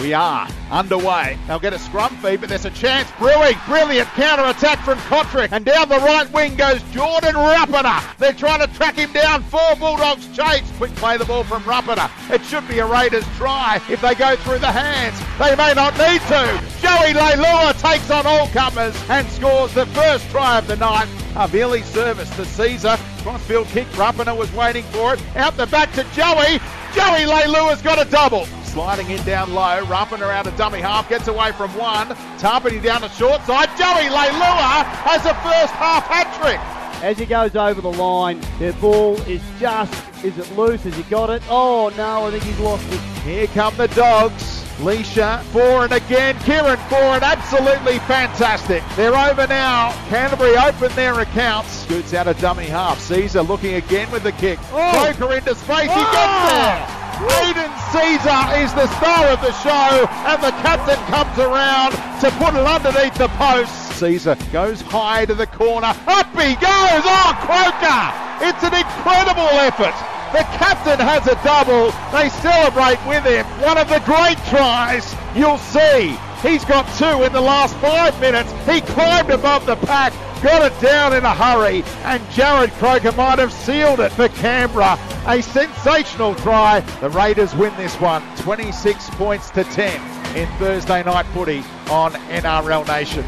We are underway. They'll get a scrum feed, but there's a chance brewing. Brilliant counter attack from Cotric. And down the right wing goes Jordan Rapana. They're trying to track him down. Four Bulldogs chase. Quick play the ball from Rapana. It should be a Raiders try if they go through the hands. They may not need to. Joey Leilua takes on all comers and scores the first try of the night. A Billy service to Sezer. Crossfield kick. Rapana was waiting for it. Out the back to Joey. Joey Leilua's got a double. Sliding in down low, Rapana around a dummy half, gets away from one. Tapine down the short side. Joey Leilua has a first half hat trick. As he goes over the line, the ball is just, is it loose? Has he got it? Oh no, I think he's lost it. Here come the dogs. Lichaa, Foran again. Kieran Foran, absolutely fantastic. They're over now. Canterbury open their accounts. Scoots out a dummy half. Sezer looking again with the kick. Oh. Croker into space. He Oh. gets there. Aidan Sezer is the star of the show, and the captain comes around to put it underneath the post. Sezer goes high to the corner. Up he goes. Oh, Croker! It's an incredible effort. The captain has a double. They celebrate with him. One of the great tries you'll see. He's got two in the last five minutes. He climbed above the pack, got it down in a hurry, and Jarrod Croker might have sealed it for Canberra. A sensational try. The Raiders win this one 26 points to 10 in Thursday night footy on NRL Nation.